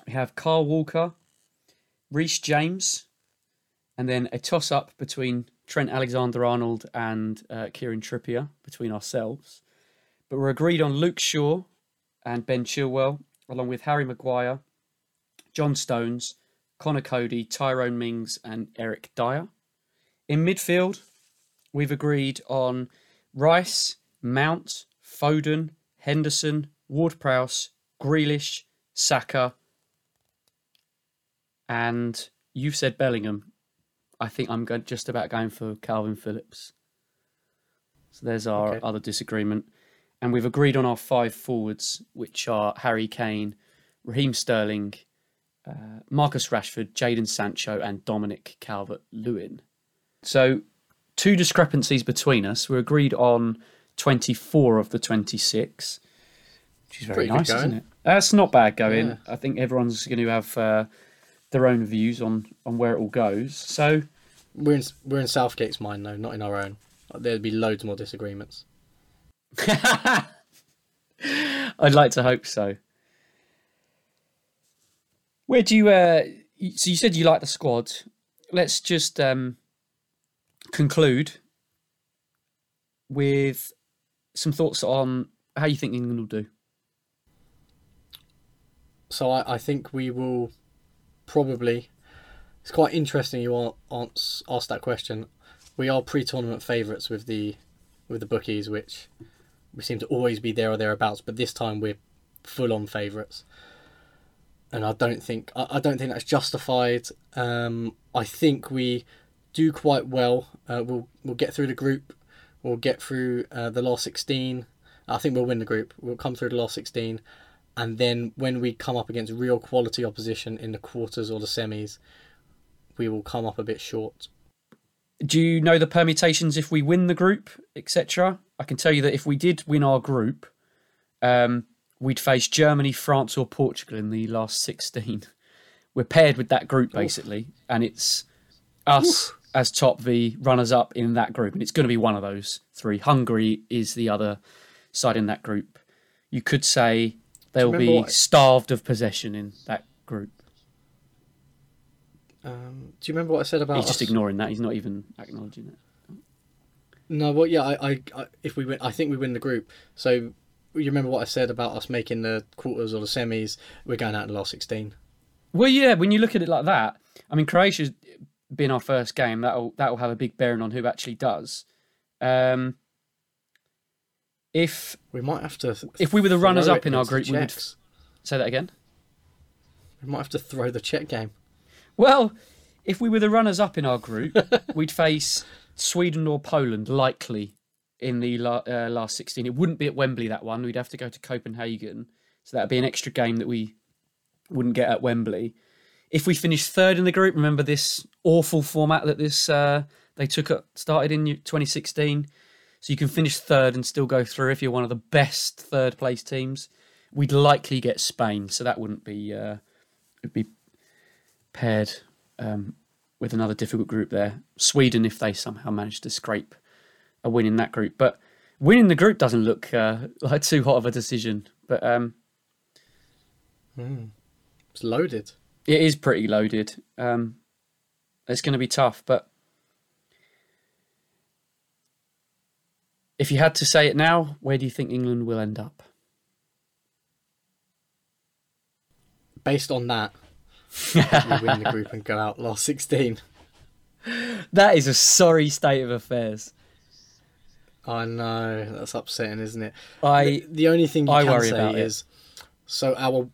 We have Kyle Walker, Reece James, and then a toss up between Trent Alexander Arnold and uh, Kieran Trippier between ourselves. But we're agreed on Luke Shaw and Ben Chilwell, along with Harry Maguire, John Stones, Conor Coady, Tyrone Mings, and Eric Dier. In midfield, we've agreed on Rice, Mount, Foden, Henderson, Ward Prowse, Grealish, Saka, and you've said Bellingham. I think I'm just about going for Kalvin Phillips. So there's our Okay. other disagreement. And we've agreed on our five forwards, which are Harry Kane, Raheem Sterling, uh, Marcus Rashford, Jadon Sancho, and Dominic Calvert Lewin. So two discrepancies between us. We're agreed on 24 of the 26, which is very Pretty nice, isn't it? That's not bad going. Yeah. I think everyone's going to have uh, their own views on on where it all goes. So We're in we're in Southgate's mind though, not in our own. There'd be loads more disagreements. I'd like to hope so. Where do you? Uh, so you said you like the squad. Let's just um, conclude with some thoughts on how you think England will do. So I, I think we will probably. It's quite interesting you asked that question. We are pre-tournament favourites with the with the bookies, which we seem to always be there or thereabouts. But this time we're full-on favourites, and I don't think I, I don't think that's justified. Um, I think we do quite well. Uh, we'll we'll get through the group. We'll get through uh, the last sixteen. I think we'll win the group. We'll come through the last sixteen and then when we come up against real quality opposition in the quarters or the semis, we will come up a bit short. Do you know the permutations if we win the group, etc.? I can tell you that if we did win our group, um, we'd face Germany, France, or Portugal in the last 16. We're paired with that group basically, and it's us as top v runners up in that group, and it's going to be one of those three. Hungary is the other side in that group. You could say they'll be what- starved of possession in that group. Um, do you remember what I said about? He's just us? ignoring that. He's not even acknowledging it. No, well, yeah, I, I, I, if we win, I think we win the group. So you remember what I said about us making the quarters or the semis? We're going out in the last sixteen. Well, yeah, when you look at it like that, I mean, Croatia's been our first game. That'll that'll have a big bearing on who actually does. Um, if We might have to. If we were the runners up in our group, we would- say that again. We might have to throw the Czech game. Well, if we were the runners up in our group, we'd face Sweden or Poland likely in the la- uh, last sixteen. It wouldn't be at Wembley that one. We'd have to go to Copenhagen, so that'd be an extra game that we wouldn't get at Wembley. If we finish third in the group, remember this awful format that this uh, they took up, started in 2016. So you can finish third and still go through if you're one of the best third place teams. We'd likely get Spain, so that wouldn't be uh, it'd be paired um, with another difficult group there. Sweden, if they somehow manage to scrape a win in that group, but winning the group doesn't look uh, like too hot of a decision. But um, It's loaded. It is pretty loaded. Um, it's going to be tough, but if you had to say it now, where do you think England will end up? Based on that, we win the group and go out last sixteen. That is a sorry state of affairs. I know that's upsetting, isn't it? I the, the only thing you I can worry say about it. is, so our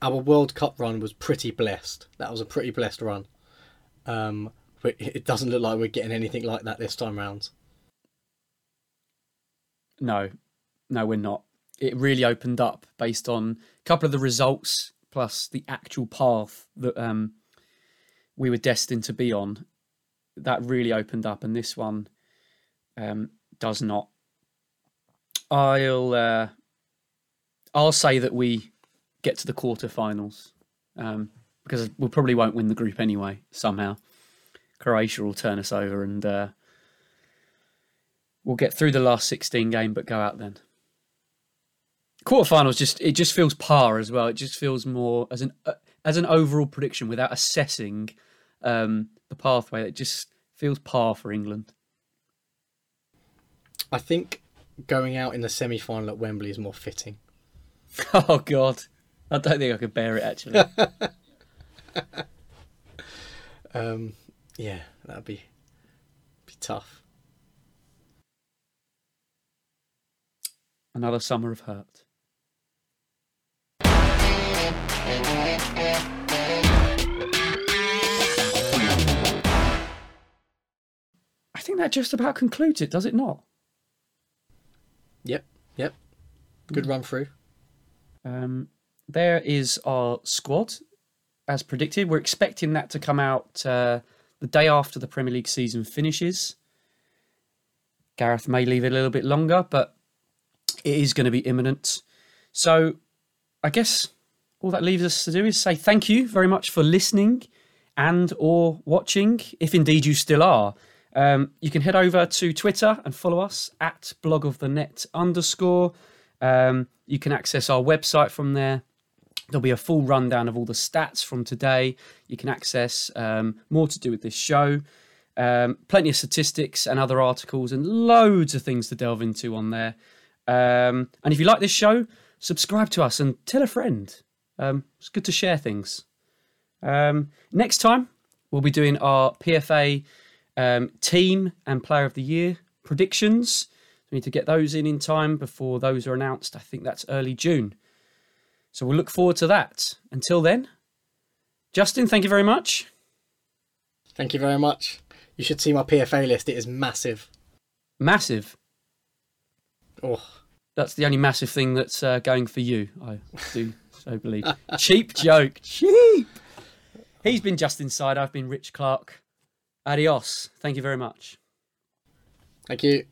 our World Cup run was pretty blessed. That was a pretty blessed run. Um, but it doesn't look like we're getting anything like that this time round. no, no, we're not. It really opened up based on a couple of the results plus the actual path that um, we were destined to be on. That really opened up, and this one um, does not. I'll uh, I'll say that we get to the quarterfinals um, because we probably won't win the group anyway. Somehow, Croatia will turn us over, and uh, we'll get through the last sixteen game, but go out then. Quarterfinals just it just feels par as well. It just feels more as an uh, as an overall prediction without assessing um, the pathway. It just feels par for England. I think going out in the semi final at Wembley is more fitting. Oh God, I don't think I could bear it actually. Um, yeah, that'd be be tough. Another summer of hurt. I think that just about concludes it, does it not? Yep, yep. Good run through. Um, there is our squad, as predicted. We're expecting that to come out uh, the day after the Premier League season finishes. Gareth may leave it a little bit longer, but it is going to be imminent. So, I guess all that leaves us to do is say thank you very much for listening and or watching, if indeed you still are. Um, you can head over to Twitter and follow us at blog of the net underscore. Um, you can access our website from there. There'll be a full rundown of all the stats from today. You can access um, more to do with this show, um, plenty of statistics and other articles, and loads of things to delve into on there. Um, and if you like this show, subscribe to us and tell a friend. Um, it's good to share things. Next time, we'll be doing our PFA um, team and player of the year predictions. We need to get those in in time before those are announced. I think that's early June. So we'll look forward to that. Until then, Justin, thank you very much. Thank you very much. You should see my PFA list. It is massive. Massive. Oh, That's the only massive thing that's uh, going for you. I do so believe. Cheap joke. Cheap. He's been Justin Side. I've been Rich Clark. Adios. Thank you very much. thank you.